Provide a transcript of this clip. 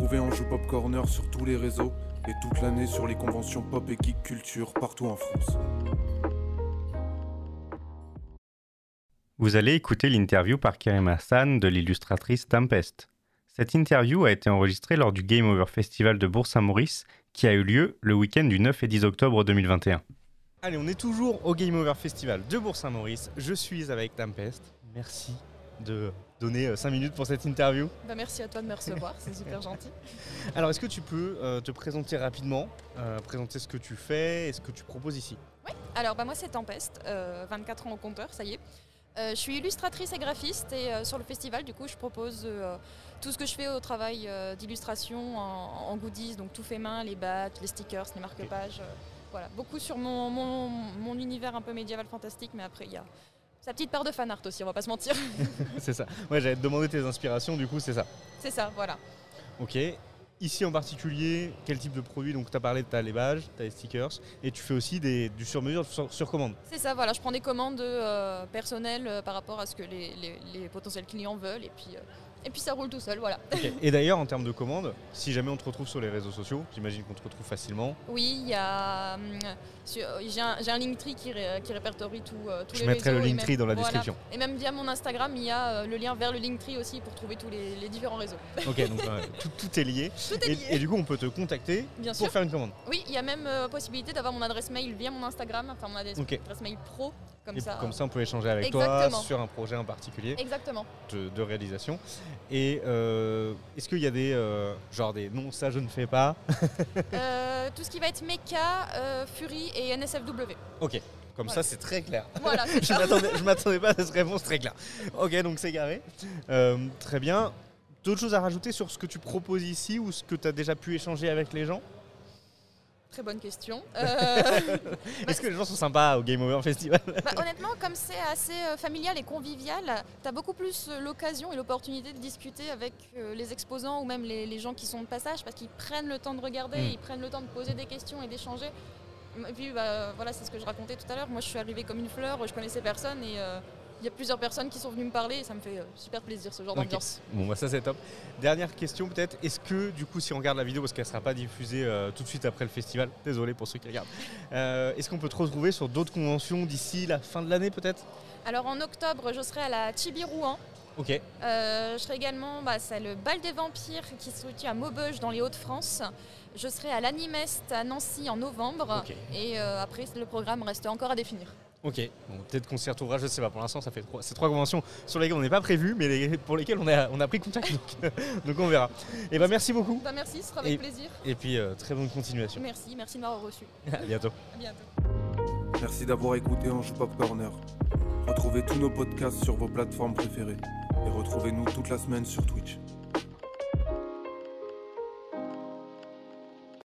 Retrouvez Anjou Pop Corner sur tous les réseaux et toute l'année sur les conventions pop et geek culture partout en France. Vous allez écouter l'interview par Karim Hassan de l'illustratrice Tempest. Cette interview a été enregistrée lors du Game Over Festival de Bourg-Saint-Maurice qui a eu lieu le week-end du 9 et 10 octobre 2021. Allez, on est toujours au Game Over Festival de Bourg-Saint-Maurice. Je suis avec Tempest. Merci de donner 5 minutes pour cette interview. Bah, merci à toi de me recevoir, c'est super gentil. Alors, est-ce que tu peux euh, te présenter rapidement, euh, présenter ce que tu fais et ce que tu proposes ici? Oui, alors bah, moi c'est Tempest, euh, 24 ans au compteur, ça y est. Euh, je suis illustratrice et graphiste et euh, sur le festival, du coup, je propose euh, tout ce que je fais au travail euh, d'illustration en, en goodies, donc tout fait main, les badges, les stickers, les marque-pages. euh, voilà, beaucoup sur mon, mon- mon univers un peu médiéval fantastique, mais après il y a sa petite part de fan art aussi, on va pas se mentir. C'est ça. Ouais, j'allais te demander tes inspirations, du coup, c'est ça. c'est ça, voilà. Ok. Ici en particulier, quel type de produit? Donc, tu as parlé de ta les badges, tu as les stickers, et tu fais aussi des, du sur-mesure sur, sur commande. C'est ça, voilà, je prends des commandes euh, personnelles euh, par rapport à ce que les, les- les potentiels clients veulent et puis, euh, et puis ça roule tout seul, voilà. Et d'ailleurs, en termes de commandes, si jamais on te retrouve sur les réseaux sociaux, j'imagine qu'on te retrouve facilement. Oui, il y a. hum, J'ai un, Linktree qui, ré- qui répertorie tout, euh, tous Je les mettrai le réseaux et Linktree même- dans la voilà. description. Et même via mon Instagram, il y a euh, le lien vers le Linktree aussi pour trouver tous les, les différents réseaux. Ok, donc euh, tout, tout est lié. Tout est lié. et du coup, on peut te contacter Bien pour sûr. faire une commande. Oui, il y a même euh, possibilité d'avoir mon adresse mail via mon Instagram, enfin mon adresse, adresse mail pro, comme et ça. comme ça, on peut échanger avec toi sur un projet en particulier Exactement. de, de réalisation. Et euh, est-ce qu'il y a des euh, genre des non ça je ne fais pas Euh, tout ce qui va être Mecha, Fury et NSFW. Ok, comme Voilà. ça c'est très clair. Voilà, je m'attendais, pas à cette réponse très claire. Ok, donc c'est carré. Très bien. D'autres choses à rajouter sur ce que tu proposes ici ou ce que tu as déjà pu échanger avec les gens? Très bonne question. Euh, Est-ce que les gens sont sympas au Game Over Festival Bah, honnêtement, comme c'est assez euh, familial et convivial, tu as beaucoup plus euh, l'occasion et l'opportunité de discuter avec les exposants ou même les, les gens qui sont de passage parce qu'ils prennent le temps de regarder, Mm. ils prennent le temps de poser des questions et d'échanger. Et puis bah, voilà, c'est ce que je racontais tout à l'heure. Moi, je suis arrivée comme une fleur, je connaissais personne et euh, il y a plusieurs personnes qui sont venues me parler et ça me fait euh, super plaisir ce genre d'ambiance. Bon, bah ça c'est top. Dernière question peut-être. Est-ce que du coup, si on regarde la vidéo, parce qu'elle sera pas diffusée euh, tout de suite après le festival, désolé pour ceux qui regardent, euh, est-ce qu'on peut te retrouver sur d'autres conventions d'ici la fin de l'année peut-être? Alors en octobre, je serai à la Chibi Rouen. Ok. Euh, je serai également, bah, c'est le bal des vampires qui se situe à Maubeuge dans les Hauts-de-France. Je serai à l'Animest à Nancy en novembre. Ok. Et après, le programme reste encore à définir. Ok. Bon, peut-être qu'on s'y retrouvera, je sais pas. Pour l'instant, ça fait trois, c'est trois conventions sur lesquelles on n'est pas prévu, mais les- pour lesquelles on a, on a pris contact. Donc, donc on verra. Et ben merci beaucoup. Bah, merci, ce sera avec Et- plaisir. Et puis euh, très bonne continuation. Merci, merci de m'avoir reçu. à bientôt. À bientôt. Merci d'avoir écouté Anjou Pop Corner. Retrouvez tous nos podcasts sur vos plateformes préférées et retrouvez-nous toute la semaine sur Twitch.